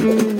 Mm-hmm.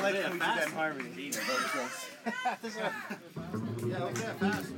I like yeah, fast harmony. yeah, that fast.